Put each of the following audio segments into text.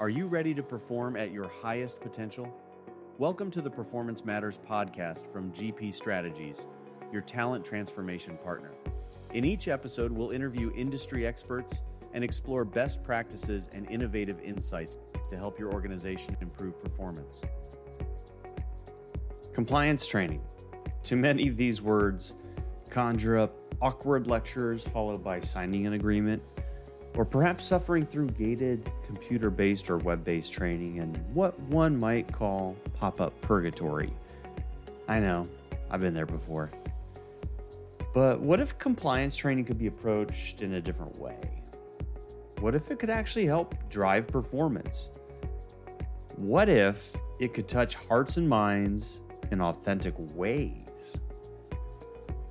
Are you ready to perform at your highest potential? Welcome to the Performance Matters podcast from GP Strategies, your talent transformation partner. In each episode, we'll interview industry experts and explore best practices and innovative insights to help your organization improve performance. Compliance training. To many, these words conjure up awkward lectures followed by signing an agreement, or perhaps suffering through gated computer based or web based training and what one might call pop up purgatory. I know, I've been there before. But what if compliance training could be approached in a different way? What if it could actually help drive performance? What if it could touch hearts and minds in authentic ways?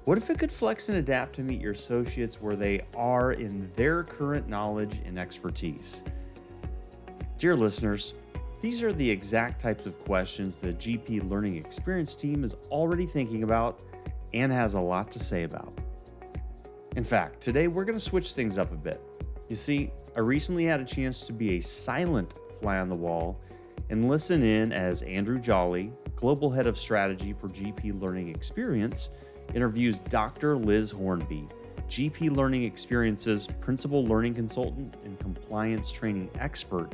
What if it could flex and adapt to meet your associates where they are in their current knowledge and expertise? Dear listeners, these are the exact types of questions the GP Learning Experience team is already thinking about and has a lot to say about. In fact, today we're going to switch things up a bit. You see, I recently had a chance to be a silent fly on the wall and listen in as Andrew Joly, Global Head of Strategy for GP Learning Experience, interviews Dr. Liz Hornby, GP Learning Experience's Principal Learning Consultant and Compliance Training Expert,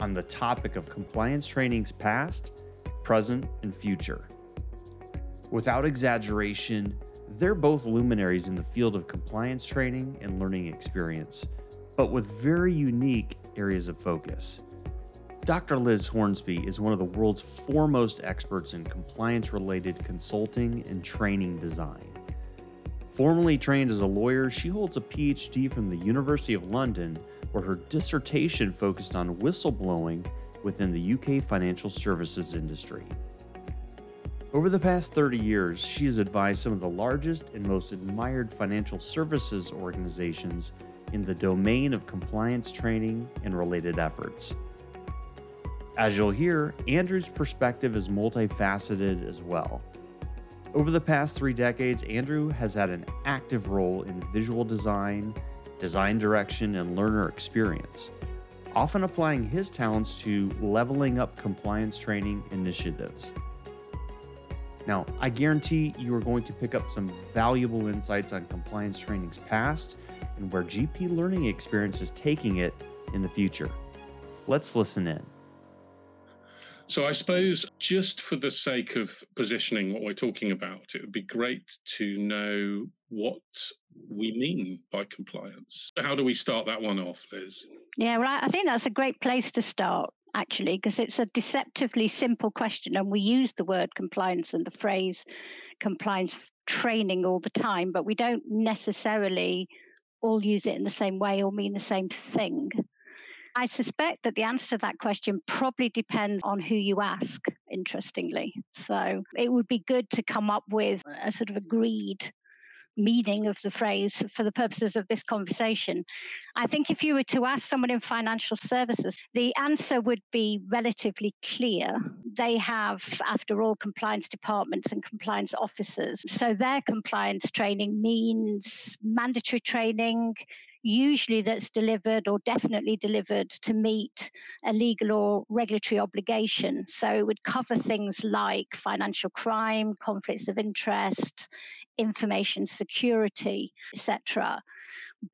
on the topic of compliance training's past, present, and future. Without exaggeration, they're both luminaries in the field of compliance training and learning experience, but with very unique areas of focus. Dr. Liz Hornby is one of the world's foremost experts in compliance related consulting and training design. Formerly trained as a lawyer, she holds a PhD from the University of London, where her dissertation focused on whistleblowing within the UK financial services industry. Over the past 30 years, she has advised some of the largest and most admired financial services organizations in the domain of compliance training and related efforts. As you'll hear, Andrew's perspective is multifaceted as well. Over the past three decades, Andrew has had an active role in visual design, design direction, and learner experience, often applying his talents to leveling up compliance training initiatives. Now, I guarantee you are going to pick up some valuable insights on compliance training's past and where GP Learning Experience is taking it in the future. Let's listen in. So, I suppose just for the sake of positioning what we're talking about, it would be great to know what we mean by compliance. How do we start that one off, Liz? Yeah, well, I think that's a great place to start, actually, because it's a deceptively simple question. And we use the word compliance and the phrase compliance training all the time, but we don't necessarily all use it in the same way or mean the same thing. I suspect that the answer to that question probably depends on who you ask, interestingly. So it would be good to come up with a sort of agreed meaning of the phrase for the purposes of this conversation. I think if you were to ask someone in financial services, the answer would be relatively clear. They have, after all, compliance departments and compliance officers. So their compliance training means mandatory training, usually that's delivered or definitely delivered to meet a legal or regulatory obligation. So it would cover things like financial crime, conflicts of interest, information security, etc.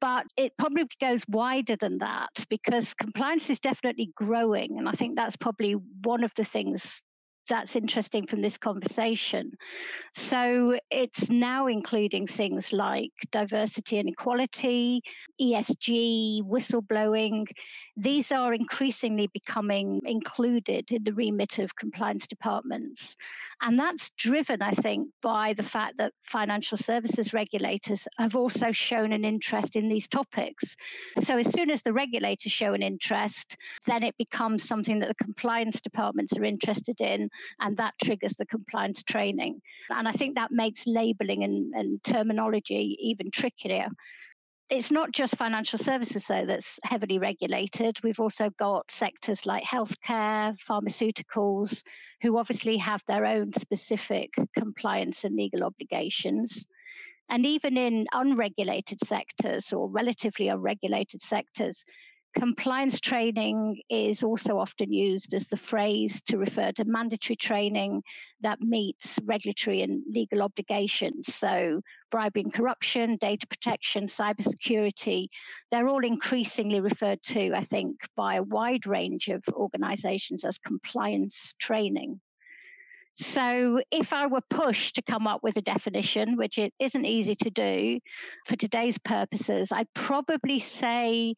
But it probably goes wider than that because compliance is definitely growing. And I think that's probably one of the things that's interesting from this conversation. So it's now including things like diversity and equality, ESG, whistleblowing. These are increasingly becoming included in the remit of compliance departments. And that's driven, I think, by the fact that financial services regulators have also shown an interest in these topics. So as soon as the regulators show an interest, then it becomes something that the compliance departments are interested in, and that triggers the compliance training. And I think that makes labeling and, and terminology even trickier it's not just financial services, though, that's heavily regulated. We've also got sectors like healthcare, pharmaceuticals, who obviously have their own specific compliance and legal obligations. And even in unregulated sectors or relatively unregulated sectors, Compliance training is also often used as the phrase to refer to mandatory training that meets regulatory and legal obligations. So, bribery and corruption, data protection, cybersecurity, they're all increasingly referred to, I think, by a wide range of organizations as compliance training. So, if I were pushed to come up with a definition, which it isn't easy to do for today's purposes, I'd probably say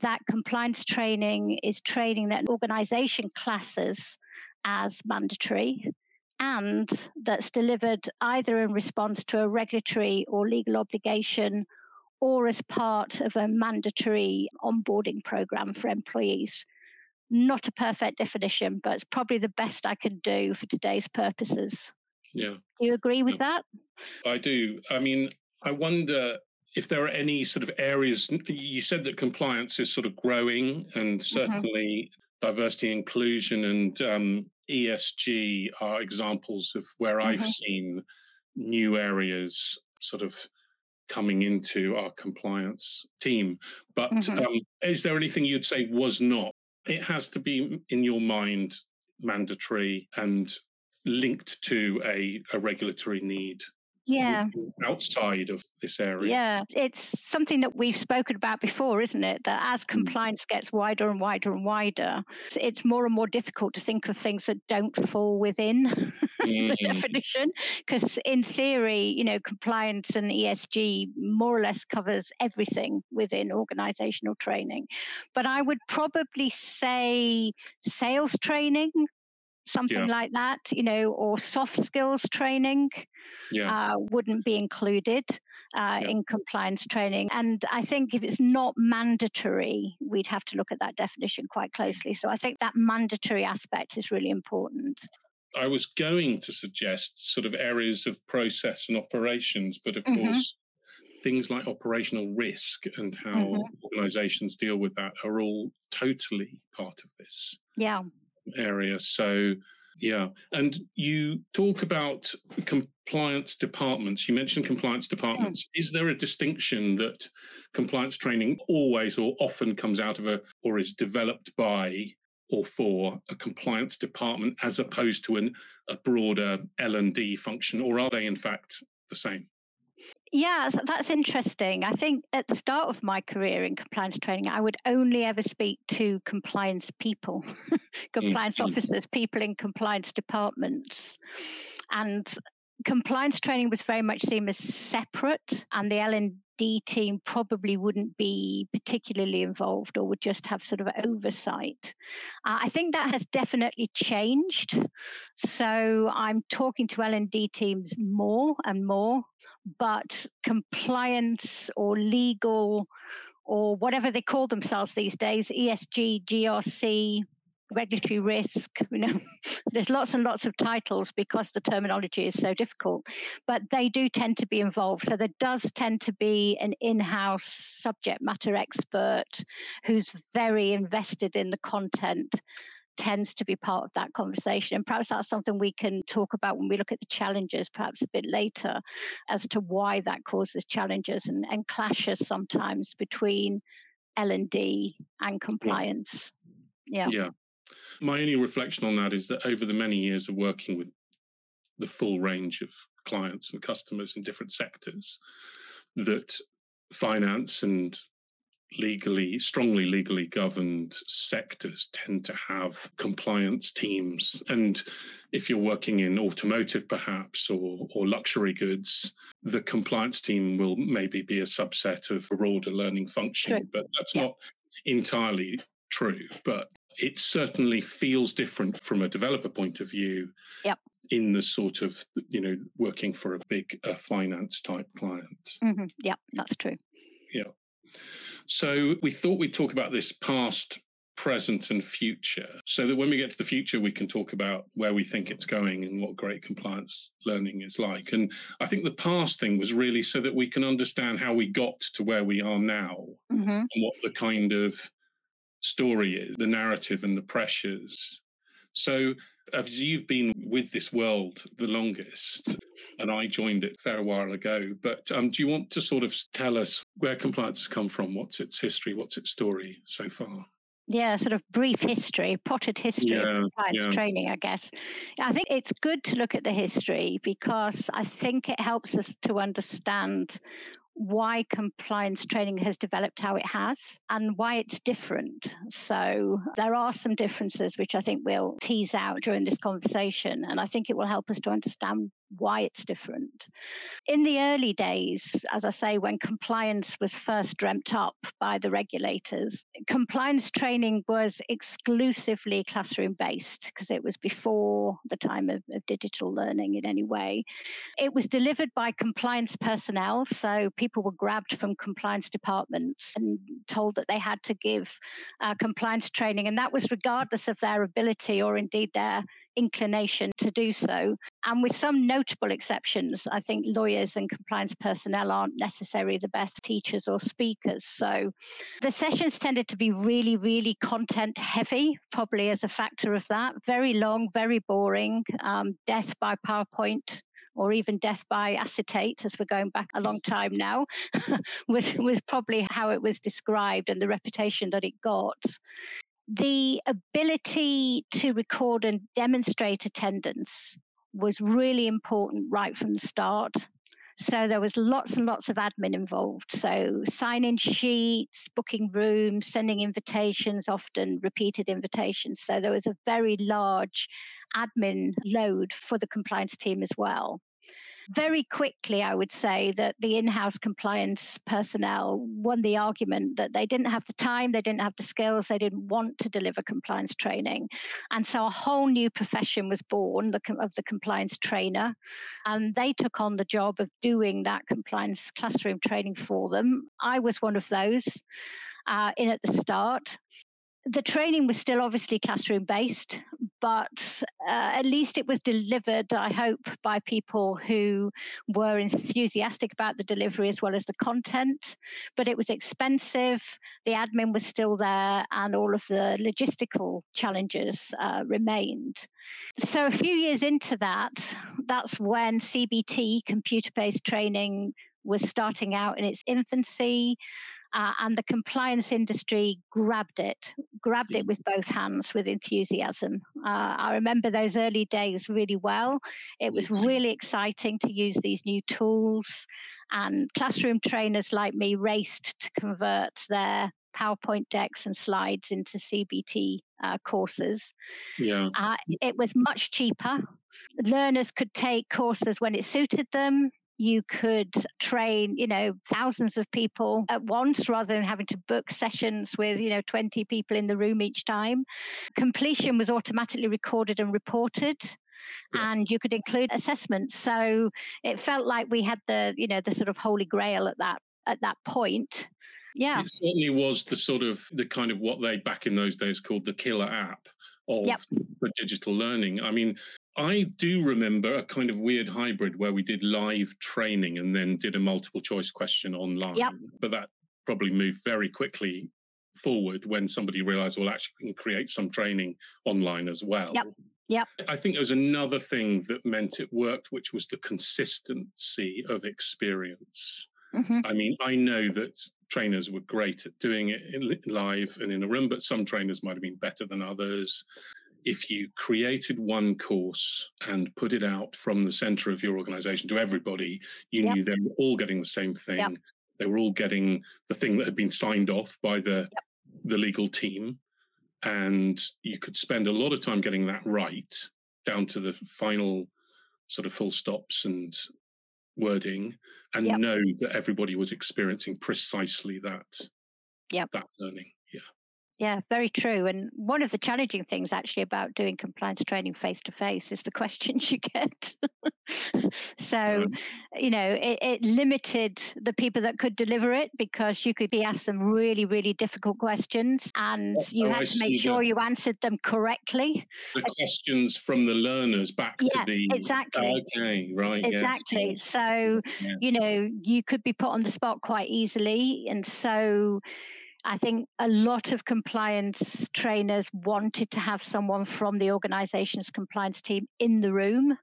that compliance training is training that an organization classes as mandatory and that's delivered either in response to a regulatory or legal obligation or as part of a mandatory onboarding program for employees. Not a perfect definition, but it's probably the best I can do for today's purposes. Yeah. Do you agree with that? I do. I mean, I wonder if there are any sort of areas you said that compliance is sort of growing and mm-hmm. certainly mm-hmm. diversity inclusion and um, esg are examples of where mm-hmm. i've seen new areas sort of coming into our compliance team but mm-hmm. um, is there anything you'd say was not it has to be in your mind mandatory and linked to a, a regulatory need yeah outside of this area yeah it's something that we've spoken about before isn't it that as mm. compliance gets wider and wider and wider it's more and more difficult to think of things that don't fall within mm. the definition because in theory you know compliance and esg more or less covers everything within organizational training but i would probably say sales training something yeah. like that, you know, or soft skills training yeah. uh, wouldn't be included uh, yeah. in compliance training. And I think if it's not mandatory, we'd have to look at that definition quite closely. So I think that mandatory aspect is really important. I was going to suggest sort of areas of process and operations, but of mm-hmm. course, things like operational risk and how mm-hmm. organizations deal with that are all totally part of this. Yeah area. So, yeah. And you talk about compliance departments. You mentioned compliance departments. Mm. Is there a distinction that compliance training always or often comes out of a or is developed by or for a compliance department as opposed to an, a broader L&D function or are they in fact the same? Yeah, so that's interesting. I think at the start of my career in compliance training, I would only ever speak to compliance people, compliance mm-hmm. officers, people in compliance departments. And compliance training was very much seen as separate, and the L&D team probably wouldn't be particularly involved or would just have sort of oversight. Uh, I think that has definitely changed. So I'm talking to L&D teams more and more but compliance or legal or whatever they call themselves these days ESG, GRC, regulatory risk you know there's lots and lots of titles because the terminology is so difficult but they do tend to be involved. So there does tend to be an in-house subject matter expert who's very invested in the content tends to be part of that conversation. And perhaps that's something we can talk about when we look at the challenges, perhaps a bit later, as to why that causes challenges and, and clashes sometimes between L and D and compliance. Yeah. Yeah. My only reflection on that is that over the many years of working with the full range of clients and customers in different sectors, that finance and legally, strongly legally governed sectors tend to have compliance teams. And if you're working in automotive, perhaps, or, or luxury goods, the compliance team will maybe be a subset of a broader learning function. True. But that's yeah. not entirely true. But it certainly feels different from a developer point of view. Yep. In the sort of, you know, working for a big uh, finance type client. Mm-hmm. Yeah, that's true. Yeah. So we thought we'd talk about this past, present, and future so that when we get to the future, we can talk about where we think it's going and what great compliance learning is like. And I think the past thing was really so that we can understand how we got to where we are now mm-hmm. and what the kind of story is, the narrative and the pressures. So, as you've been with this world the longest, and I joined it a fair while ago. But um, do you want to sort of tell us where compliance has come from? What's its history? What's its story so far? yeah, sort of brief history, potted history yeah, of compliance yeah. training, I guess. I think it's good to look at the history because I think it helps us to understand why compliance training has developed how it has and why it's different. So, there are some differences which I think we'll tease out during this conversation, and I think it will help us to understand why it's different. In the early days, as I say, when compliance was first dreamt up by the regulators, compliance training was exclusively classroom based because it was before the time of, of, digital learning in any way. It was delivered by compliance personnel, so people were grabbed from compliance departments and told that they had to give uh, compliance training, and that was regardless of their ability or indeed their inclination to do so. And with some notable exceptions, I think lawyers and compliance personnel aren't necessarily the best teachers or speakers. So the sessions tended to be really, really content heavy, probably as a factor of that. Very long, very boring, um, death by PowerPoint or even death by acetate, as we're going back a long time now, was, was probably how it was described and the reputation that it got the ability to record and demonstrate attendance was really important right from the start. So there was lots and lots of admin involved. So sign in sheets, booking rooms, sending invitations, often repeated invitations. So there was a very large admin load for the compliance team as well very quickly, I would say that the in house compliance personnel won the argument that they didn't have the time, they didn't have the skills, they didn't want to deliver compliance training. And so a whole new profession was born of the compliance trainer. And they took on the job of doing that compliance classroom training for them. I was one of those. Uh, in at the start the training was still obviously classroom based, but uh, at least it was delivered, I hope, by people who were enthusiastic about the delivery as well as the content. But it was expensive, the admin was still there, and all of the logistical challenges uh, remained. So a few years into that, that's when CBT, computer based training, was starting out in its infancy. Uh, and the compliance industry grabbed it, grabbed it with both hands with enthusiasm. Uh, I remember those early days really well. It was really exciting to use these new tools, and classroom trainers like me raced to convert their PowerPoint decks and slides into CBT uh, courses. Yeah. Uh, it was much cheaper. Learners could take courses when it suited them you could train you know thousands of people at once rather than having to book sessions with you know 20 people in the room each time. Completion was automatically recorded and reported yeah. and you could include assessments. So it felt like we had the you know the sort of holy grail at that at that point. Yeah. It certainly was the sort of the kind of what they back in those days called the killer app of yep. the digital learning. I mean, I do remember a kind of weird hybrid where we did live training and then did a multiple choice question online. Yep. But that probably moved very quickly forward when somebody realized, well, actually, we can create some training online as well. Yep. Yep. I think there was another thing that meant it worked, which was the consistency of experience. Mm-hmm. I mean, I know that trainers were great at doing it live and in a room, but some trainers might have been better than others if you created one course and put it out from the center of your organization to everybody, you yep. knew they were all getting the same thing. Yep. They were all getting the thing that had been signed off by the yep. the legal team. And you could spend a lot of time getting that right down to the final sort of full stops and wording and know that everybody was experiencing precisely that yep. that learning. Yeah, very true. And one of the challenging things actually about doing compliance training face to face is the questions you get. so, you know, it, it, limited the people that could deliver it because you could be asked some really, really difficult questions and oh, you oh, had to make sure you answered them correctly. The questions from the learners back yeah, to the. Exactly. Oh, okay, right. Exactly. Yes. So, yes. you know, you could be put on the spot quite easily. And so, I think a lot of compliance trainers wanted to have someone from the organization's compliance team in the room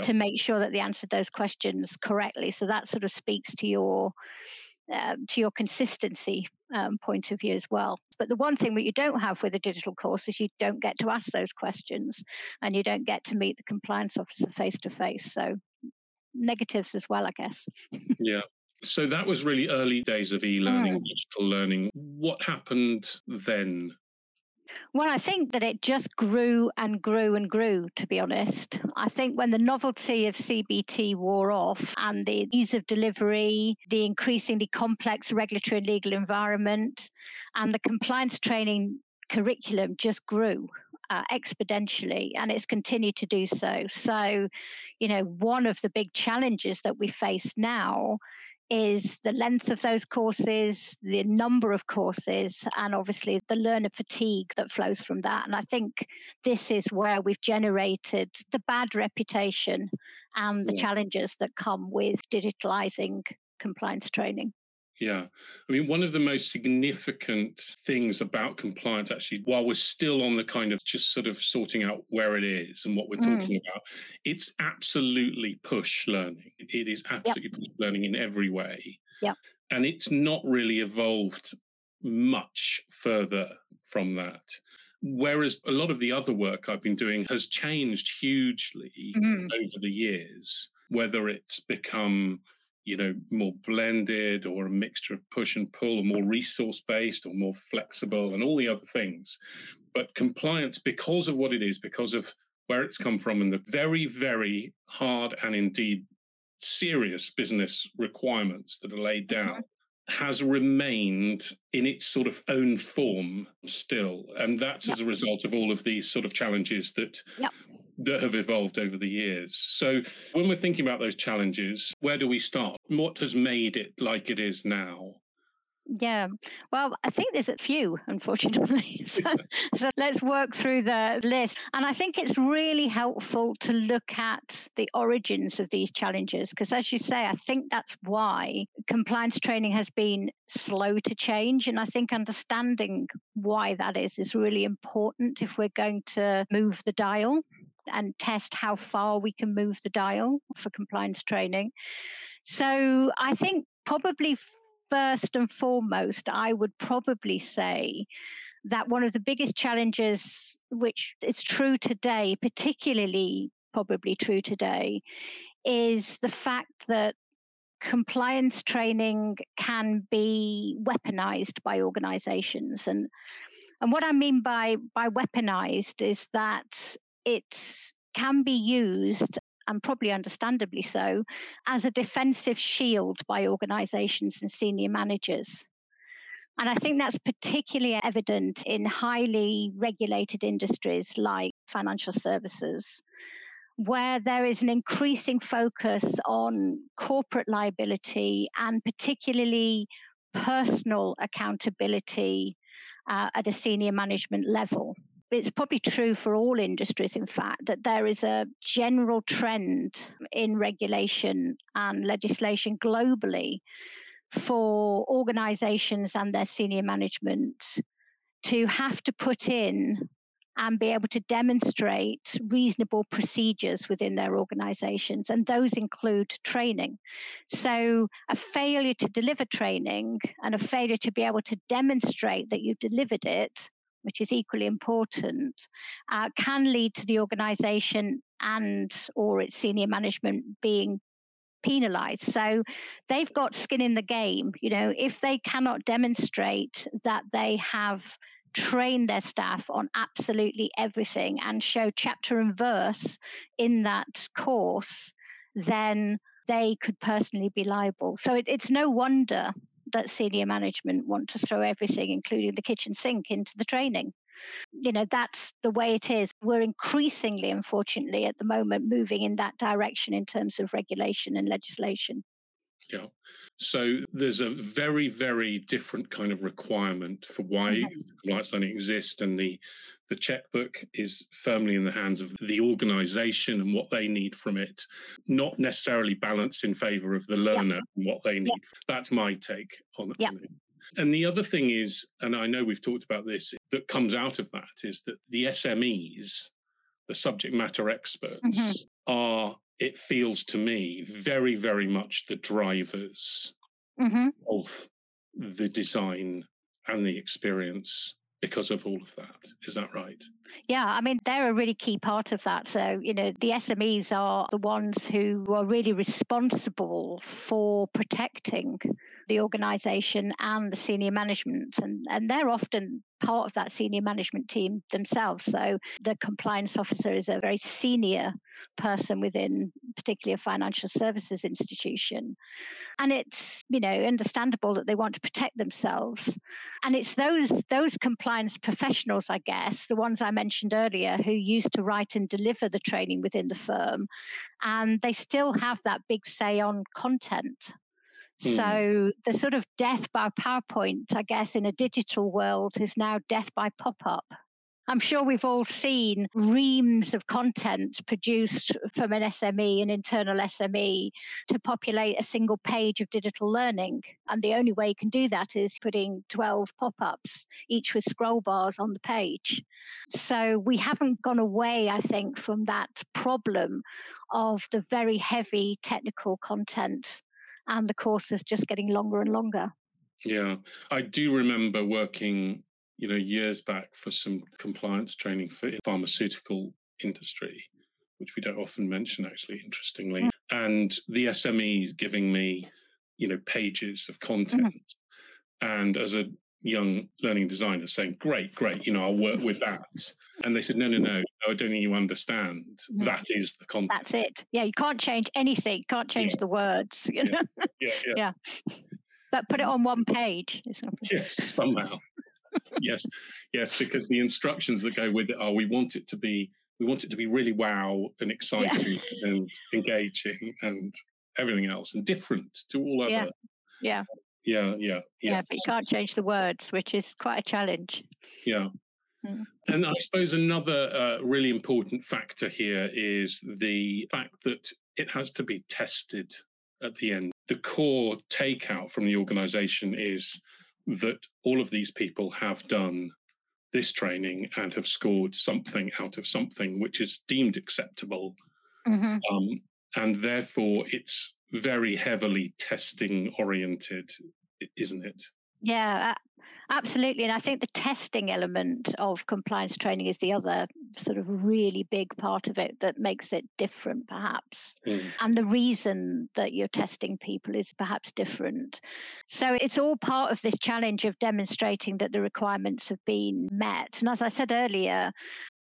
to make sure that they answered those questions correctly. So that sort of speaks to your uh, to your consistency um, point of view as well. But the one thing that you don't have with a digital course is you don't get to ask those questions and you don't get to meet the compliance officer face to face. So negatives as well, I guess. yeah. So that was really early days of e-learning, mm. digital learning. What happened then? Well, I think that it just grew and grew and grew, to be honest. I think when the novelty of CBT wore off and the ease of delivery, the increasingly complex regulatory and legal environment, and the compliance training curriculum just grew. Uh, exponentially, and it's continued to do so. So, you know, one of the big challenges that we face now is the length of those courses, the number of courses, and obviously the learner fatigue that flows from that. And I think this is where we've generated the bad reputation and the yeah. challenges that come with digitalizing compliance training. Yeah. I mean, one of the most significant things about compliance, actually, while we're still on the kind of just sort of sorting out where it is and what we're mm. talking about, it's absolutely push learning. It is absolutely yep. push learning in every way. Yeah. And it's not really evolved much further from that. Whereas a lot of the other work I've been doing has changed hugely mm. over the years, whether it's become you know, more blended or a mixture of push and pull or more resource based or more flexible and all the other things. But compliance, because of what it is, because of where it's come from and the very, very hard and indeed serious business requirements that are laid mm-hmm. down, has remained in its sort of own form still. And that's as a result of all of these sort of challenges that that have evolved over the years. So, when we're thinking about those challenges, where do we start? What has made it like it is now? Yeah, well, I think there's a few, unfortunately. so, so, let's work through the list. And I think it's really helpful to look at the origins of these challenges, because as you say, I think that's why compliance training has been slow to change. And I think understanding why that is is really important if we're going to move the dial and test how far we can move the dial for compliance training. So I think probably first and foremost, I would probably say that one of the biggest challenges, which is true today, particularly probably true today, is the fact that compliance training can be weaponized by organizations and and what I mean by by weaponized is that it can be used and probably understandably so, as a defensive shield by organizations and senior managers. And I think that's particularly evident in highly regulated industries like financial services, where there is an increasing focus on corporate liability and particularly personal accountability uh, at a senior management level it's probably true for all industries, in fact, that there is a general trend in regulation and legislation globally for organizations and their senior management to have to put in and be able to demonstrate reasonable procedures within their organizations, and those include training. So, a failure to deliver training and a failure to be able to demonstrate that you've delivered it which is equally important, uh, can lead to the organization and or its senior management being penalized. So they've got skin in the game. You know, if they cannot demonstrate that they have trained their staff on absolutely everything and show chapter and verse in that course, then they could personally be liable. So it, it's no wonder that senior management want to throw everything, including the kitchen sink, into the training. You know, that's the way it is. We're increasingly, unfortunately, at the moment, moving in that direction in terms of regulation and legislation. Yeah. So there's a very, very different kind of requirement for why mm-hmm. compliance learning exists, and the the checkbook is firmly in the hands of the organization and what they need from it, not necessarily balanced in favor of the learner yep. and what they need. Yep. That's my take on, yep. on it. And the other thing is, and I know we've talked about this, that comes out of that is that the SMEs, the subject matter experts, mm-hmm. are it feels to me very, very much the drivers mm-hmm. of the design and the experience because of all of that. Is that right? Yeah, I mean, they're a really key part of that. So, you know, the SMEs are the ones who are really responsible for protecting the organization and the senior management. And, and they're often part of that senior management team themselves. So the compliance officer is a very senior person within, particularly a financial services institution. And it's, you know, understandable that they want to protect themselves. And it's those those compliance professionals, I guess, the ones I mentioned earlier, who used to write and deliver the training within the firm. And they still have that big say on content Mm. So the sort of death by PowerPoint, I guess, in a digital world is now death by pop up. I'm sure we've all seen reams of content produced from an SME, an internal SME, to populate a single page of digital learning. And the only way you can do that is putting 12 pop ups, each with scroll bars on the page. So we haven't gone away, I think, from that problem of the very heavy technical content and the course is just getting longer and longer. Yeah, I do remember working, you know, years back for some compliance training for pharmaceutical industry, which we don't often mention, actually, interestingly. Mm. And the SMEs giving me, you know, pages of mm. content. Mm. And as a young learning designer saying, Great, great, you know, I'll work with that. And they said, No, no, no, I don't think you understand. Mm-hmm. That is the content. That's it. Yeah, you can't change anything, can't change yeah. the words. You know? yeah. yeah, yeah. yeah. But put it on one page. Yes, somehow. yes, yes, because the instructions that go with it are we want it to be we want it to be really wow and exciting yeah. and engaging and everything else and different to all other yeah. yeah yeah, yeah, yeah. Yeah, but you can't change the words, which is quite a challenge. Yeah. Mm. And I suppose another uh, really important factor here is the fact that it has to be tested at the end. The core takeout from the organization is that all of these people have done this training and have scored something out of something which is deemed acceptable. Mm-hmm. Um, and therefore, it's very heavily testing oriented, isn't it? Yeah, absolutely. And I think the testing element of compliance training is the other sort of really big part of it that makes it different, perhaps. Mm. And the reason that you're testing people is perhaps different. So it's all part of this challenge of demonstrating that the requirements have been met. And as I said earlier,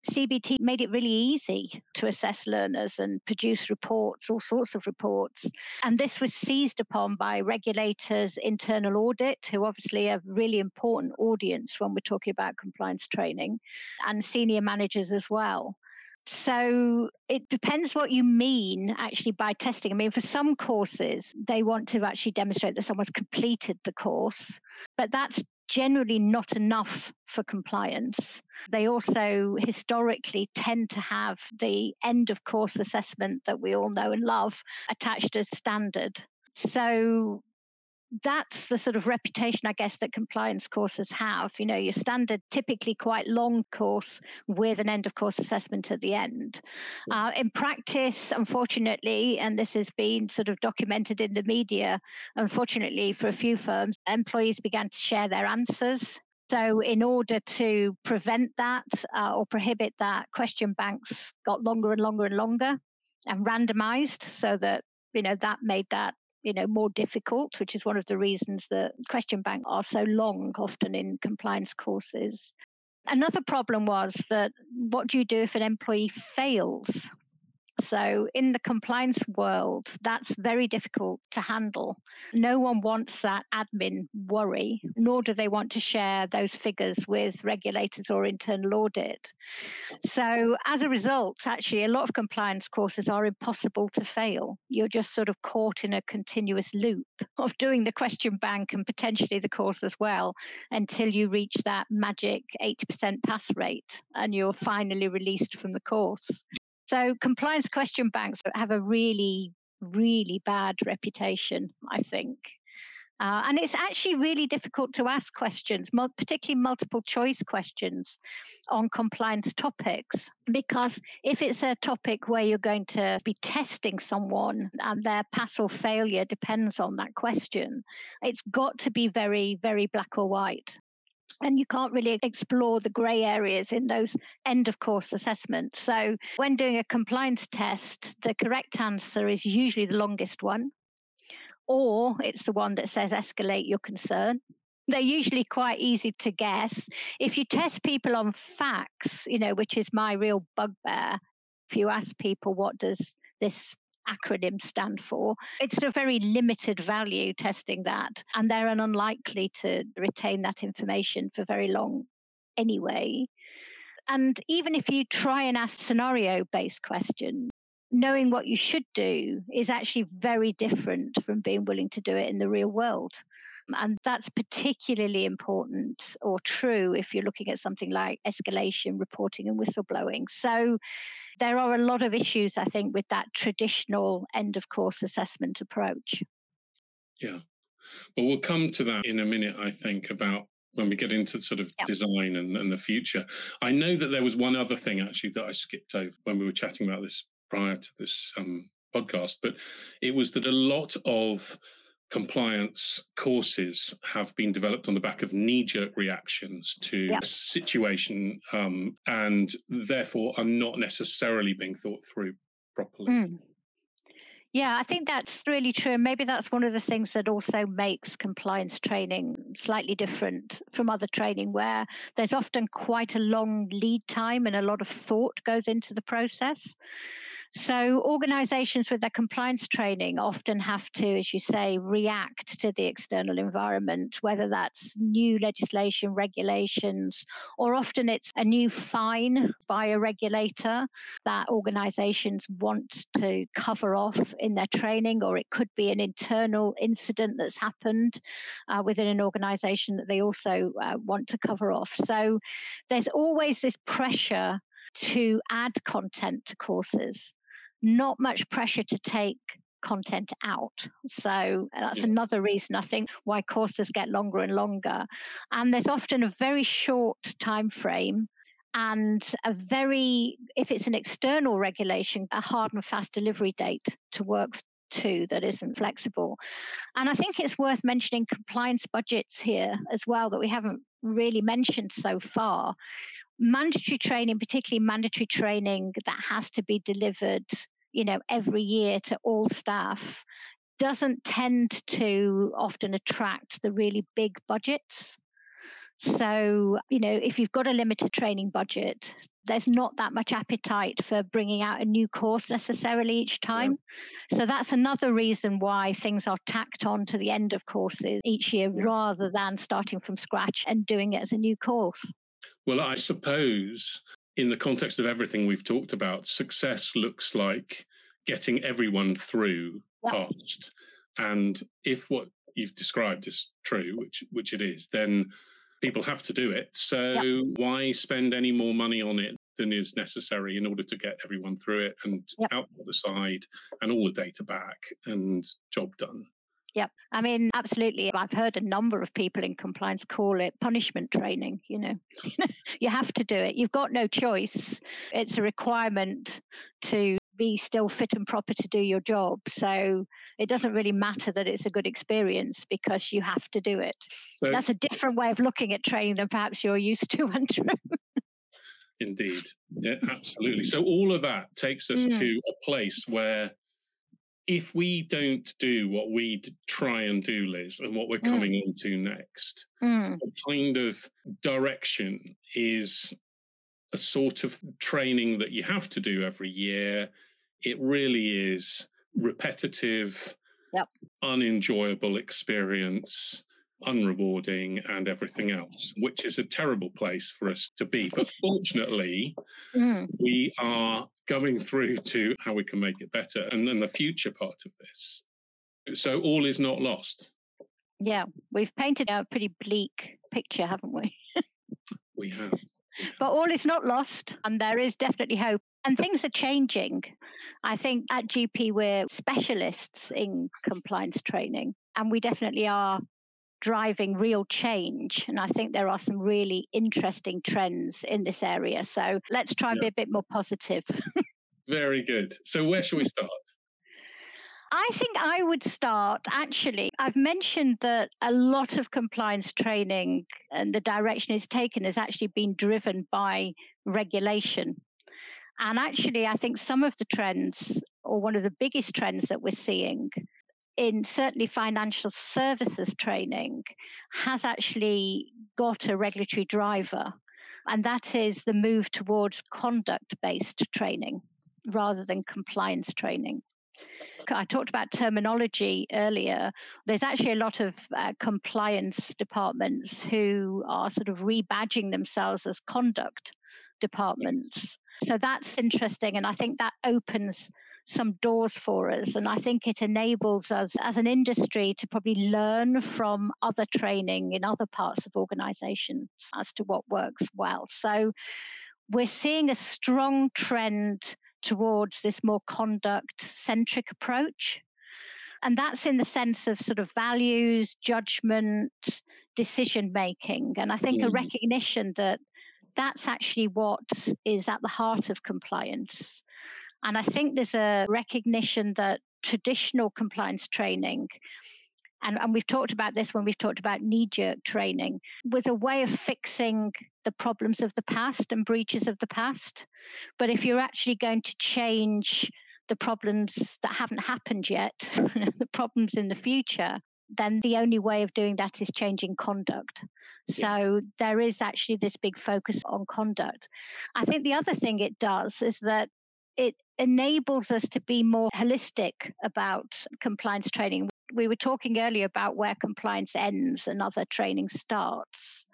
CBT made it really easy to assess learners and produce reports, all sorts of reports. And this was seized upon by regulators, internal audit, who obviously are really important audience when we're talking about compliance training, and senior managers as well. So it depends what you mean actually by testing. I mean, for some courses, they want to actually demonstrate that someone's completed the course, but that's generally not enough for compliance. They also historically tend to have the end of course assessment that we all know and love attached as standard. So that's the sort of reputation, I guess, that compliance courses have. You know, your standard, typically quite long course with an end of course assessment at the end. Uh, in practice, unfortunately, and this has been sort of documented in the media, unfortunately, for a few firms, employees began to share their answers. So, in order to prevent that uh, or prohibit that, question banks got longer and longer and longer and randomized so that you know that made that you know more difficult which is one of the reasons that question bank are so long often in compliance courses. Another problem was that what do you do if an employee fails so, in the compliance world, that's very difficult to handle. No one wants that admin worry, nor do they want to share those figures with regulators or internal audit. So, as a result, actually, a lot of compliance courses are impossible to fail. You're just sort of caught in a continuous loop of doing the question bank and potentially the course as well until you reach that magic 80% pass rate and you're finally released from the course. So compliance question banks have a really, really bad reputation, I think. Uh, and it's actually really difficult to ask questions, particularly multiple choice questions on compliance topics, because if it's a topic where you're going to be testing someone and their pass or failure depends on that question, it's got to be very, very black or white and you can't really explore the grey areas in those end of course assessments. So, when doing a compliance test, the correct answer is usually the longest one, or it's the one that says escalate your concern. They're usually quite easy to guess. If you test people on facts, you know, which is my real bugbear, if you ask people what does this acronym stand for. It's a very limited value testing that, and they're unlikely to retain that information for very long anyway. And even if you try and ask scenario based questions, knowing what you should do is actually very different from being willing to do it in the real world. And that's particularly important or true if you're looking at something like escalation, reporting, and whistleblowing. So there are a lot of issues, I think, with that traditional end of course assessment approach. Yeah. Well, we'll come to that in a minute, I think, about when we get into sort of design and, and the future. I know that there was one other thing actually that I skipped over when we were chatting about this prior to this um, podcast, but it was that a lot of compliance courses have been developed on the back of knee-jerk reactions to a situation um, and therefore are not necessarily being thought through properly mm. Yeah, I think that's really true. And maybe that's one of the things that also makes compliance training slightly different from other training, where there's often quite a long lead time and a lot of thought goes into the process. So, organizations with their compliance training often have to, as you say, react to the external environment, whether that's new legislation, regulations, or often it's a new fine by a regulator that organizations want to cover off in their training, or it could be an internal incident that's happened uh, within an organization that they also uh, want to cover off. So, there's always this pressure to add content to courses not much pressure to take content out. So that's another reason I think why courses get longer and longer. And there's often a very short time frame and a very if it's an external regulation a hard and fast delivery date to work to that isn't flexible. And I think it's worth mentioning compliance budgets here as well that we haven't really mentioned so far. Mandatory training, particularly mandatory training that has to be delivered you know every year to all staff doesn't tend to often attract the really big budgets so, you know, if you've got a limited training budget, there's not that much appetite for bringing out a new course necessarily each time. Yeah. So that's another reason why things are tacked on to the end of courses each year yeah. rather than starting from scratch and doing it as a new course. Well, I suppose in the context of everything we've talked about, success looks like getting everyone through yeah. past. And if what you've described is true, which which it is, then people have to do it. So yep. why spend any more money on it than is necessary in order to get everyone through it and yep. out the side and all the data back and job done? Yep. I mean, absolutely. I've heard a number of people in compliance call it punishment training. You know, you have to do it. You've got no choice. It's a requirement to be still fit and proper to do your job. So it doesn't really matter that it's a good experience because you have to do it. So, That's a different way of looking at training than perhaps you're used to, Andrew. Indeed. Yeah, absolutely. So all of that takes us mm. to a place where if we don't do what we try and do, Liz, and what we're mm. coming mm. into next, mm. the kind of direction is a sort of training that you have to do every year. It really is repetitive, yep. unenjoyable experience, unrewarding, and everything else, which is a terrible place for us to be. But fortunately, mm. we are going through to how we can make it better and then the future part of this. So all is not lost. Yeah, we've painted out a pretty bleak picture, haven't we? we have. But all is not lost, and there is definitely hope. And things are changing. I think at GP, we're specialists in compliance training. and we definitely are driving real change. And I think there are some really interesting trends in this area. So let's try and yeah. be a bit more positive. Very good. So, where shall we start? I think I would start actually. I've mentioned that a lot of compliance training and the direction it's taken has actually been driven by regulation. And actually, I think some of the trends, or one of the biggest trends that we're seeing in certainly financial services training, has actually got a regulatory driver. And that is the move towards conduct based training rather than compliance training. I talked about terminology earlier. There's actually a lot of uh, compliance departments who are sort of rebadging themselves as conduct departments. So that's interesting. And I think that opens some doors for us. And I think it enables us as an industry to probably learn from other training in other parts of organizations as to what works well. So we're seeing a strong trend towards this more conduct centric approach. And that's in the sense of sort of values, judgment, decision making. And I think mm. a recognition that that's actually what is at the heart of compliance. And I think there's a recognition that traditional compliance training and, and we've talked about this when we've talked about knee jerk training, was a way of fixing the problems of the past and breaches of the past. But if you're actually going to change the problems that haven't happened yet, the problems in the future, then the only way of doing that is changing conduct. So there is actually this big focus on conduct. I think the other thing it does is that it enables us to be more holistic about compliance training we were talking earlier about where compliance ends and other training starts.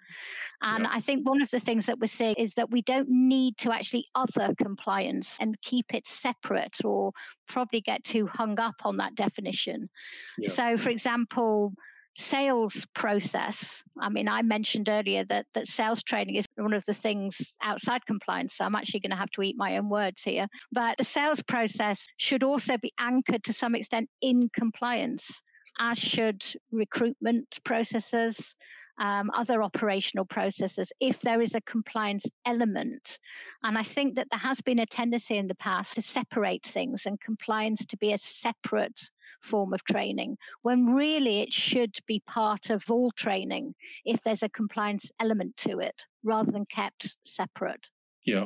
And yeah. I think one of the things that we're seeing is that we don't need to actually other compliance and keep it separate or probably get too hung up on that definition. Yeah. So, for example, sales process. I mean, I mentioned earlier that that sales training is one of the things outside compliance. So I'm actually going to have to eat my own words here. But the sales process should also be anchored to some extent in compliance, as should recruitment processes. Um, other operational processes if there is a compliance element. And I think that there has been a tendency in the past to separate things and compliance to be a separate form of training, when really it should be part of all training if there's a compliance element to it rather than kept separate. Yeah,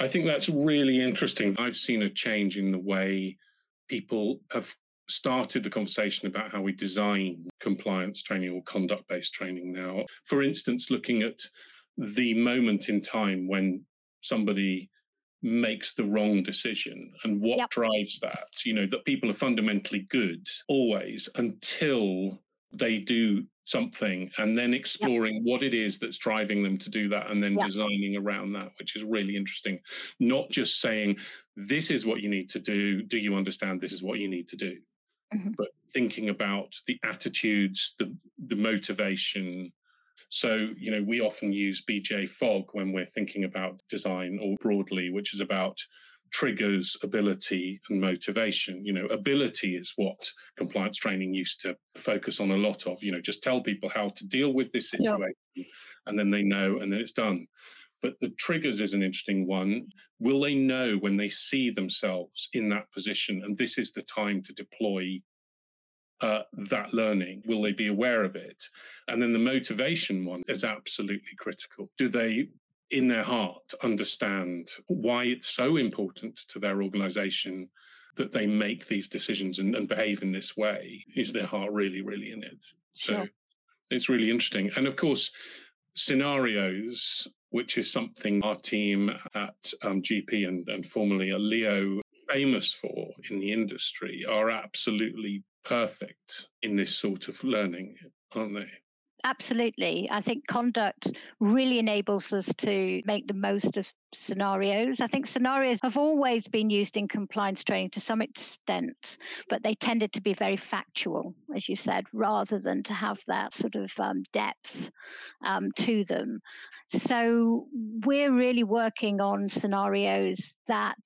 I think that's really interesting. I've seen a change in the way people have started the conversation about how we design compliance training or conduct based training now. For instance, looking at the moment in time when somebody makes the wrong decision and what yep. drives that you know that people are fundamentally good always until they do something and then exploring yep. what it is that's driving them to do that and then yep. designing around that which is really interesting not just saying this is what you need to do do you understand this is what you need to do mm-hmm. but thinking about the attitudes the the motivation so, you know, we often use BJ Fogg when we're thinking about design or broadly, which is about triggers, ability, and motivation. You know, ability is what compliance training used to focus on a lot of. You know, just tell people how to deal with this situation, yeah. and then they know, and then it's done. But the triggers is an interesting one. Will they know when they see themselves in that position? And this is the time to deploy uh, that learning? Will they be aware of it? And then the motivation one is absolutely critical. Do they, in their heart, understand why it's so important to their organization that they make these decisions and, and behave in this way? Is their heart really, really in it? So sure. it's really interesting. And of course, scenarios, which is something our team at um, GP and, and formerly at Leo famous for in the industry, are absolutely perfect in this sort of learning, aren't they? Absolutely. I think conduct really enables us to make the most of scenarios. I think scenarios have always been used in compliance training to some extent, but they tended to be very factual, as you said, rather than to have that sort of um, depth um, to them. So we're really working on scenarios that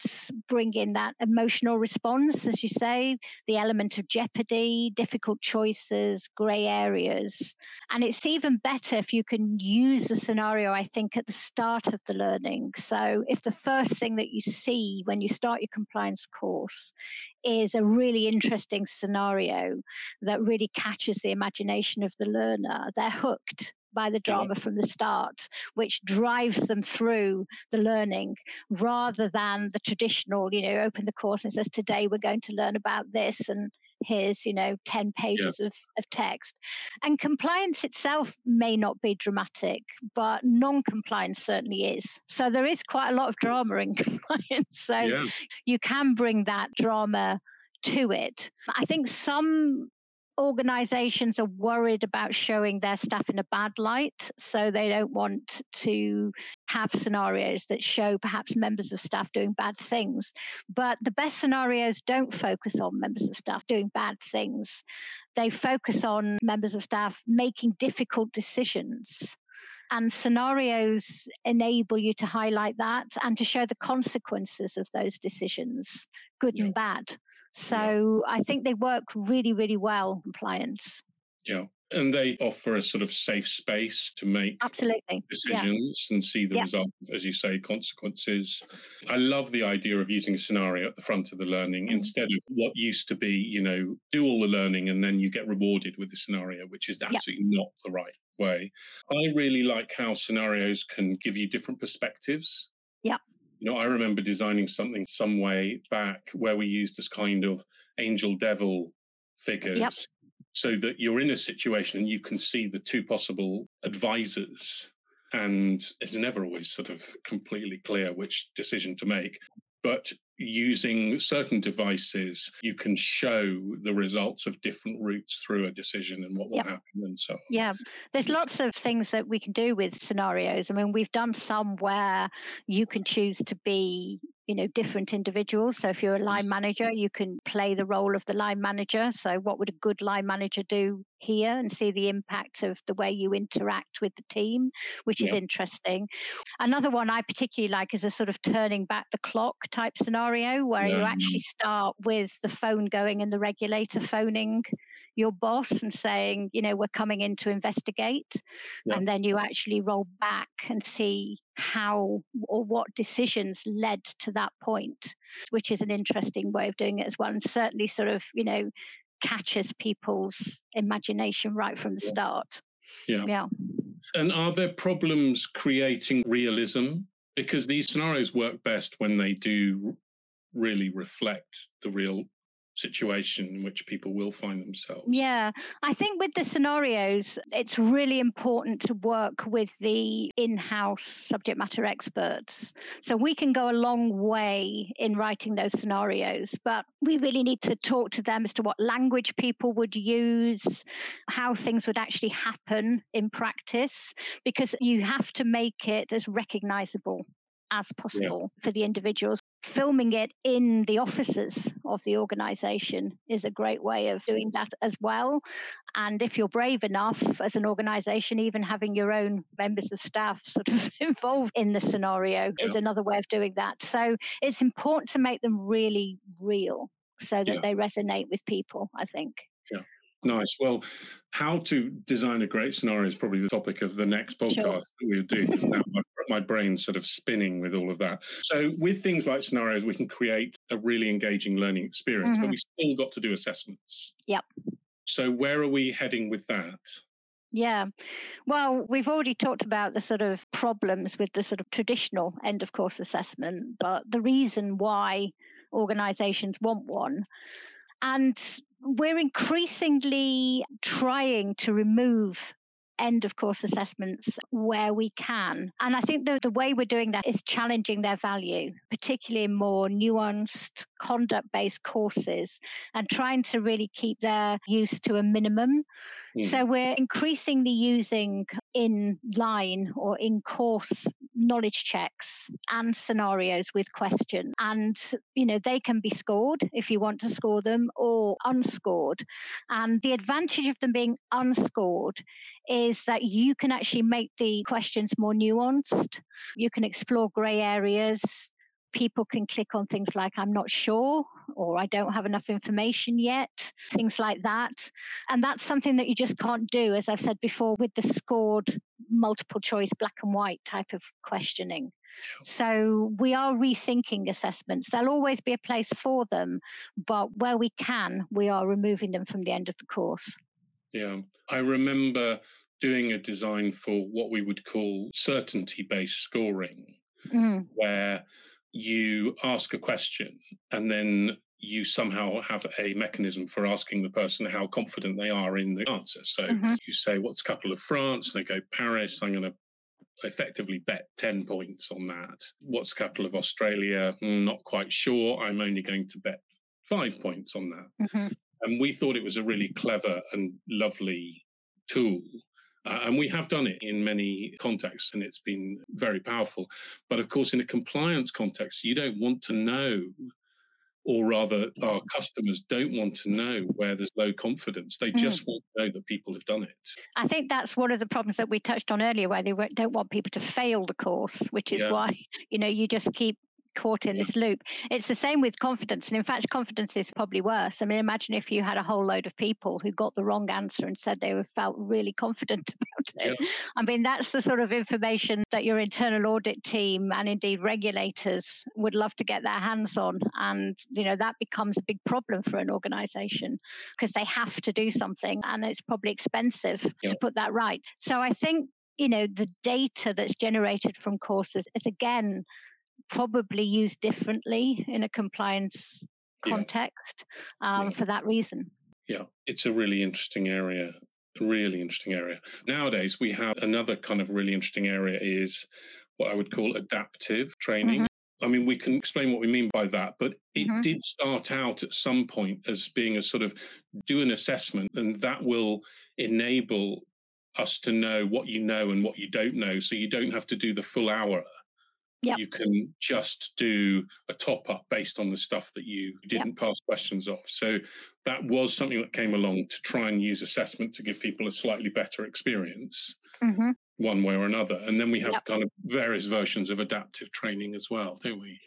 bring in that emotional response, as you say, the element of jeopardy, difficult choices, grey areas. And it's even better if you can use the scenario, I think, at the start of the learning. So if the first thing that you see when you start your compliance course is a really interesting scenario that really catches the imagination of the learner, they're hooked by the mm-hmm. drama from the start, which drives them through the learning rather than the traditional, you know, open the course and says, today we're going to learn about this and here's, you know, 10 pages yeah. of, of text. And compliance itself may not be dramatic, but non compliance certainly is. So there is quite a lot of drama in compliance. So yeah. you can bring that drama to it. I think some organizations are worried about showing their staff in a bad light. So they don't want to have scenarios that show perhaps members of staff doing bad things. But the best scenarios don't focus on members of staff doing bad things, they focus on members of staff making difficult decisions. And scenarios enable you to highlight that and to show the consequences of those decisions, good yeah. and bad. So yeah. I think they work really, really well, compliance. Yeah. And they offer a sort of safe space to make absolutely decisions yeah. and see the yeah. result, as you say, consequences. I love the idea of using a scenario at the front of the learning mm. instead of what used to be, you know, do all the learning and then you get rewarded with the scenario, which is absolutely yeah. not the right way. I really like how scenarios can give you different perspectives. Yeah. You know, I remember designing something some way back where we used this kind of angel devil figures yep. so that you're in a situation and you can see the two possible advisors. And it's never always sort of completely clear which decision to make. But using certain devices, you can show the results of different routes through a decision and what will yep. happen and so on. Yeah, there's lots of things that we can do with scenarios. I mean, we've done some where you can choose to be you know different individuals. So if you're a line manager mm-hmm. you can play the role of the line manager. So what would a good line manager do here and see the impact of the way you interact with the team which yeah. is interesting. Another one i particularly like is a sort of turning back the clock type scenario where yeah. you actually mm-hmm. start with the phone going and the regulator phoning your boss and saying, you know, we're coming in to investigate. Yeah. And then you actually roll back and see how or what decisions led to that point, which is an interesting way of doing it as well. And certainly sort of, you know, catches people's imagination right from the start. Yeah. Yeah. And are there problems creating realism? Because these scenarios work best when they do really reflect the real situation in which people will find themselves. Yeah, I think with the scenarios, it's really important to work with the in house subject matter experts. So we can go a long way in writing those scenarios, but we really need to talk to them as to what language people would use, how things would actually happen in practice, because you have to make it as recognizable as possible yeah. for the individuals filming it in the offices of the organization is a great way of doing that as well. And if you're brave enough as an organization, even having your own members of staff sort of involved in the scenario yeah. is another way of doing that. So it's important to make them really real so that yeah. they resonate with people, I think. Yeah. Nice. Well, how to design a great scenario is probably the topic of the next podcast sure. that we're doing. my, my brain's sort of spinning with all of that. So, with things like scenarios, we can create a really engaging learning experience, mm-hmm. but we still got to do assessments. Yep. So, where are we heading with that? Yeah. Well, we've already talked about the sort of problems with the sort of traditional end of course assessment, but the reason why organizations want one and we're increasingly trying to remove end of course assessments where we can. And I think the, the way we're doing that is challenging their value, particularly in more nuanced, conduct based courses, and trying to really keep their use to a minimum. Mm. So we're increasingly using in line or in course knowledge checks and scenarios with questions. And, you know, they can be scored if you want to score them or unscored. And the advantage of them being unscored is that you can actually make the questions more nuanced. You can explore grey areas people can click on things like I'm not sure or I don't have enough information yet, things like that. And that's something that you just can't do, as I've said before, with the scored multiple choice black and white type of questioning. So we are rethinking assessments. There'll always be a place for them, but where we can, we are removing them from the end of the course. Yeah. I remember doing a design for what we would call certainty based scoring, mm. where you ask a question and then you somehow have a mechanism for asking the person how confident they are in the answer. So mm-hmm. you say, What's capital of France? They go, Paris. I'm going to effectively bet 10 points on that. What's capital of Australia? Mm, not quite sure. I'm only going to bet five points on that. Mm-hmm. And we thought it was a really clever and lovely tool uh, and we have done it in many contexts, and it's been very powerful. But of course, in a compliance context, you don't want to know, or rather, our customers don't want to know where there's low confidence. They mm. just want to know that people have done it. I think that's one of the problems that we touched on earlier, where they don't want people to fail the course, which is yeah. why you know you just keep caught in this loop. It's the same with confidence. And in fact, confidence is probably worse. I mean, imagine if you had a whole load of people who got the wrong answer and said they were felt really confident about it. Yeah. I mean, that's the sort of information that your internal audit team and indeed regulators would love to get their hands on. And, you know, that becomes a big problem for an organization because they have to do something and it's probably expensive yeah. to put that right. So I think you know the data that's generated from courses is again probably used differently in a compliance context yeah. Um, yeah. for that reason. Yeah, it's a really interesting area. Really interesting area. Nowadays, we have another kind of really interesting area is what I would call adaptive training. Mm-hmm. I mean, we can explain what we mean by that, but it mm-hmm. did start out at some point as being a sort of do an assessment, and that will enable us to know what you know and what you don't know. So you don't have to do the full hour Yep. You can just do a top up based on the stuff that you didn't yep. pass questions off. So that was something that came along to try and use assessment to give people a slightly better experience, mm-hmm. one way or another. And then we have yep. kind of various versions of adaptive training as well, don't we?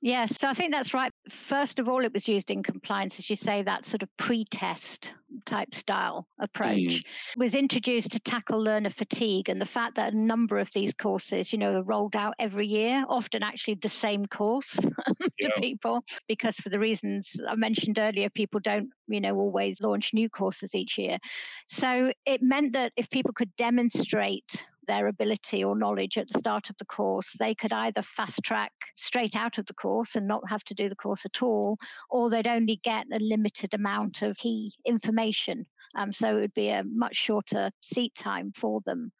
Yes, so I think that's right. First of all, it was used in compliance, as you say, that sort of pre-test type style approach mm. was introduced to tackle learner fatigue and the fact that a number of these courses, you know, are rolled out every year, often actually the same course to yeah. people, because for the reasons I mentioned earlier, people don't, you know, always launch new courses each year. So it meant that if people could demonstrate their ability or knowledge at the start of the course, they could either fast track straight out of the course and not have to do the course at all, or they'd only get a limited amount of key information um, so it would be a much shorter seat time for them.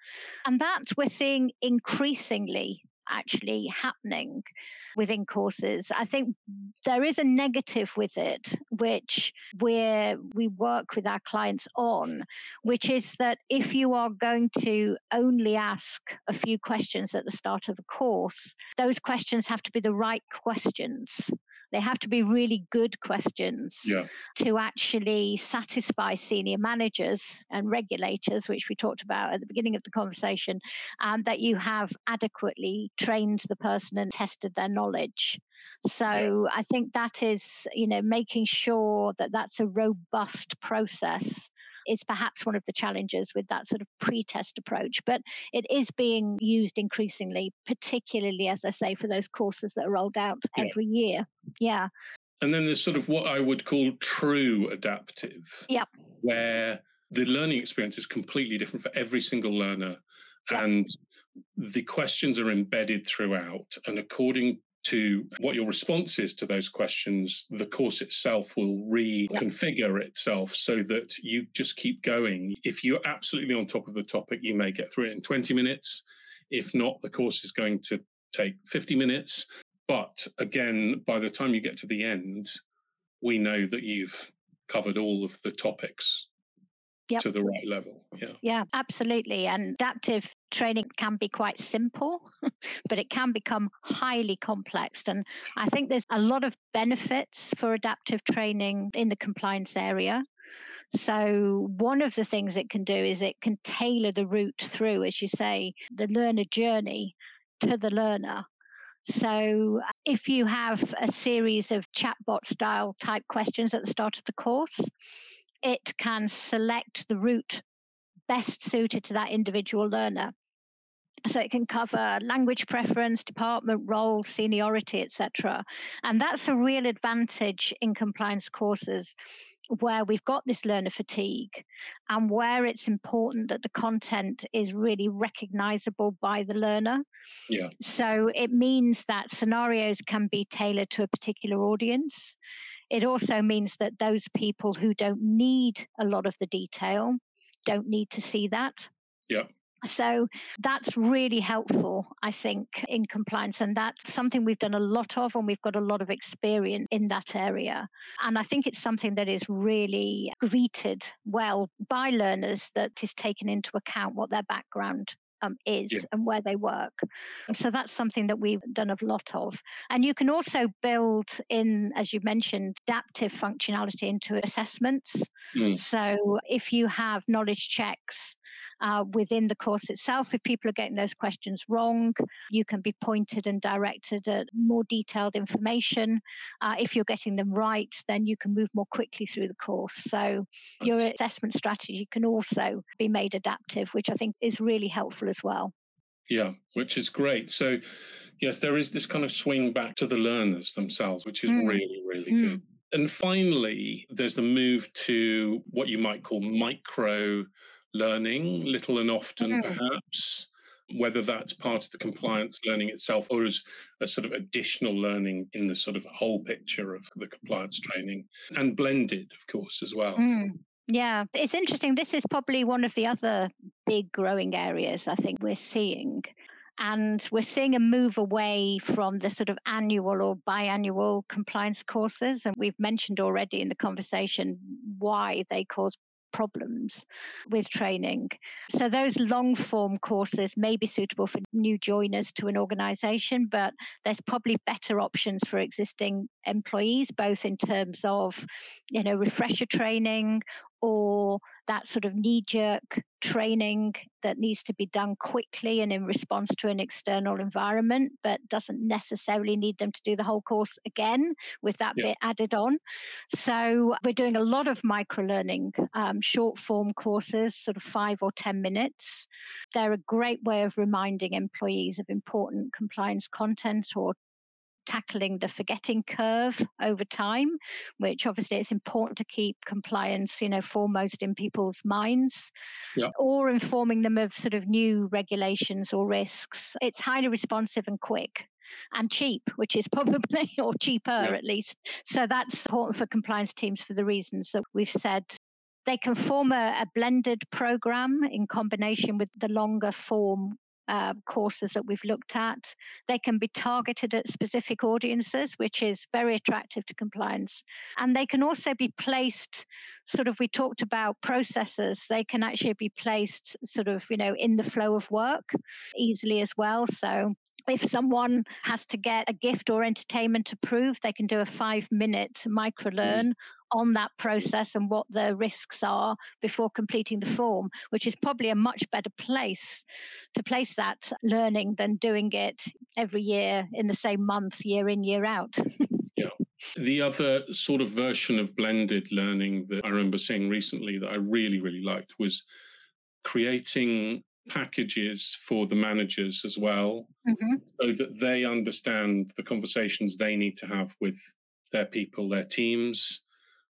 And that we're seeing increasingly actually happening within courses. I think there is a negative with it, which we we work with our clients on, which is that if you are going to only ask a few questions at the start of a course, those questions have to be the right questions. They have to be really good questions yeah. to actually satisfy senior managers and regulators, which we talked about at the beginning of the conversation, um, that you have adequately trained the person and tested their knowledge. So I think that is, you know, making sure that that's a robust process is perhaps one of the challenges with that sort of pre-test approach. But it is being used increasingly, particularly, as I say, for those courses that are rolled out yeah. every year. Yeah. And then there's sort of what I would call true adaptive. Yep. Where the learning experience is completely different for every single learner. Yep. And the questions are embedded throughout. And according to what your response is to those questions, the course itself will reconfigure itself so that you just keep going. If you're absolutely on top of the topic, you may get through it in 20 minutes. If not, the course is going to take 50 minutes. But again, by the time you get to the end, we know that you've covered all of the topics yep. to the right level. Yeah. Yeah, absolutely. And adaptive training can be quite simple, but it can become highly complex. And I think there's a lot of benefits for adaptive training in the compliance area. So, one of the things it can do is it can tailor the route through, as you say, the learner journey to the learner. So, if you have a series of chatbot style type questions at the start of the course, it can select the route best suited to that individual learner. So it can cover language preference, department role, seniority, etc. And that's a real advantage in compliance courses where we've got this learner fatigue and where it's important that the content is really recognizable by the learner. Yeah. So it means that scenarios can be tailored to a particular audience. It also means that those people who don't need a lot of the detail don't need to see that. Yeah. So that's really helpful, I think, in compliance. And that's something we've done a lot of, and we've got a lot of experience in that area. And I think it's something that is really greeted well by learners that is taken into account what their background um, is yeah. and where they work. So that's something that we've done a lot of. And you can also build in, as you mentioned, adaptive functionality into assessments. Mm. So if you have knowledge checks uh, within the course itself. If people are getting those questions wrong, you can be pointed and directed at more detailed information. Uh, if you're getting them right, then you can move more quickly through the course. So your assessment strategy can also be made adaptive, which I think is really helpful as well. Yeah, which is great. So, yes, there is this kind of swing back to the learners themselves, which is mm. really, really mm. good. And finally, there's the move to what you might call micro learning, little and often mm. perhaps, whether that's part of the compliance learning itself or as a sort of additional learning in the sort of whole picture of the compliance training and blended, of course, as well. Yeah, it's interesting. This is probably one of the other big growing areas I think we're seeing. And we're seeing a move away from the sort of annual or biannual compliance courses. And we've mentioned already in the conversation why they cause problems with training. So, those long form courses may be suitable for new joiners to an organization, but there's probably better options for existing employees, both in terms of, you know, refresher training or that sort of knee jerk training that needs to be done quickly and in response to an external environment, but doesn't necessarily need them to do the whole course again with that yeah. bit added on. So we're doing a lot of micro learning, um, short form courses, sort of five or 10 minutes. They're a great way of reminding employees of important compliance content or tackling the forgetting curve over time, which obviously it's important to keep compliance, you know, foremost in people's minds, yeah. or informing them of sort of new regulations or risks. It's highly responsive and quick and cheap, which is probably or cheaper yeah. at least. So that's important for compliance teams for the reasons that we've said. They can form a, a blended program in combination with the longer form uh, courses that we've looked at. They can be targeted at specific audiences, which is very attractive to compliance. And they can also be placed, sort of, we talked about processes, they can actually be placed sort of, you know, in the flow of work easily as well. So if someone has to get a gift or entertainment approved, they can do a five minute micro learn mm. on that process and what the risks are before completing the form, which is probably a much better place to place that learning than doing it every year in the same month, year in, year out. yeah. The other sort of version of blended learning that I remember seeing recently that I really, really liked was creating packages for the managers as well mm-hmm. so that they understand the conversations they need to have with their people, their teams,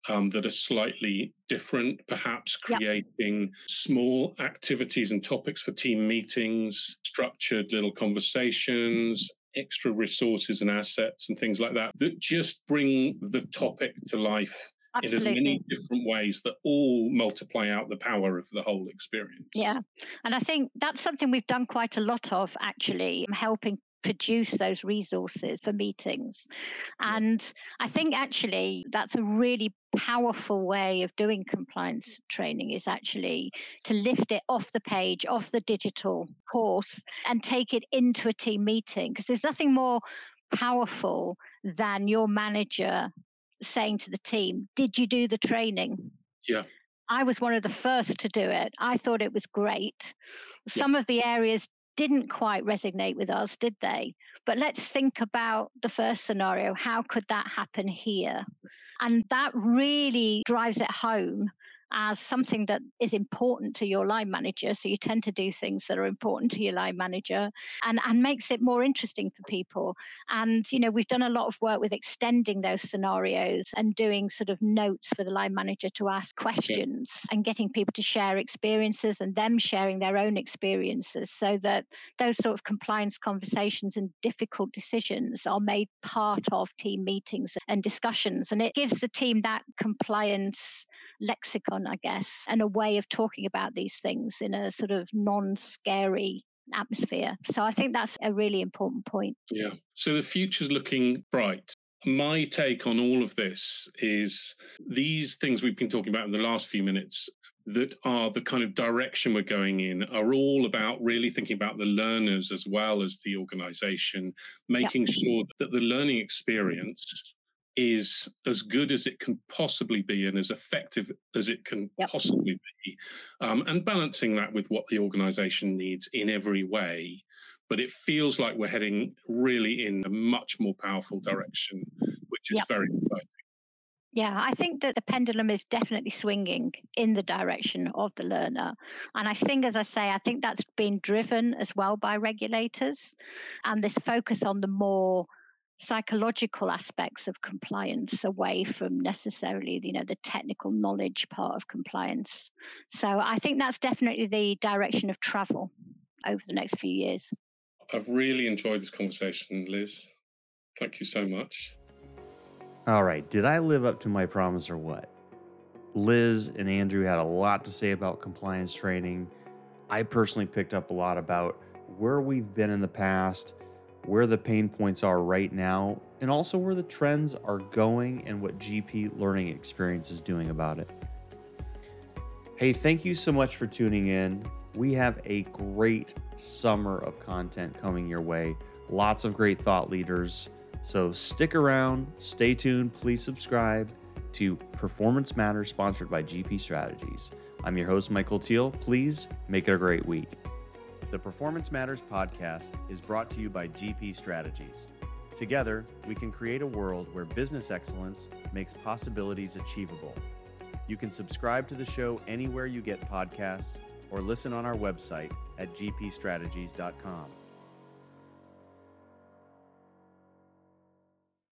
um, that are slightly different, perhaps creating yep. small activities and topics for team meetings, structured little conversations, extra resources and assets and things like that, that just bring the topic to life Absolutely. in as many different ways that all multiply out the power of the whole experience. Yeah. And I think that's something we've done quite a lot of actually, helping produce those resources for meetings. And I think actually that's a really powerful way of doing compliance training is actually to lift it off the page, off the digital course, and take it into a team meeting. Because there's nothing more powerful than your manager saying to the team, Did you do the training? Yeah. I was one of the first to do it. I thought it was great. Some yeah. of the areas didn't quite resonate with us, did they? But let's think about the first scenario. How could that happen here? And that really drives it home as something that is important to your line manager. So you tend to do things that are important to your line manager and, and makes it more interesting for people. And, you know, we've done a lot of work with extending those scenarios and doing sort of notes for the line manager to ask questions and getting people to share experiences and them sharing their own experiences so that those sort of compliance conversations and difficult decisions are made part of team meetings and discussions. And it gives the team that compliance lexicon, I guess, and a way of talking about these things in a sort of non scary atmosphere. So I think that's a really important point. Yeah. So the future's looking bright. My take on all of this is these things we've been talking about in the last few minutes that are the kind of direction we're going in are all about really thinking about the learners as well as the organization, making yep. sure that the learning experience is as good as it can possibly be and as effective as it can yep. possibly be, um, and balancing that with what the organization needs in every way. But it feels like we're heading really in a much more powerful direction, which is yep. very exciting. Yeah, I think that the pendulum is definitely swinging in the direction of the learner. And I think, as I say, I think that's been driven as well by regulators and this focus on the more psychological aspects of compliance away from necessarily you know the technical knowledge part of compliance. So i think that's definitely the direction of travel over the next few years. I've really enjoyed this conversation liz. Thank you so much. All right did i live up to my promise or what? Liz and andrew had a lot to say about compliance training. I personally picked up a lot about where we've been in the past where the pain points are right now, and also where the trends are going and what GP Learning Experience is doing about it. Hey, thank you so much for tuning in. We have a great summer of content coming your way. Lots of great thought leaders. So stick around, stay tuned, please subscribe to Performance Matters, sponsored by GP Strategies. I'm your host, Michael Teal. Please make it a great week. The Performance Matters podcast is brought to you by GP Strategies. Together, we can create a world where business excellence makes possibilities achievable. You can subscribe to the show anywhere you get podcasts or listen on our website at gpstrategies.com.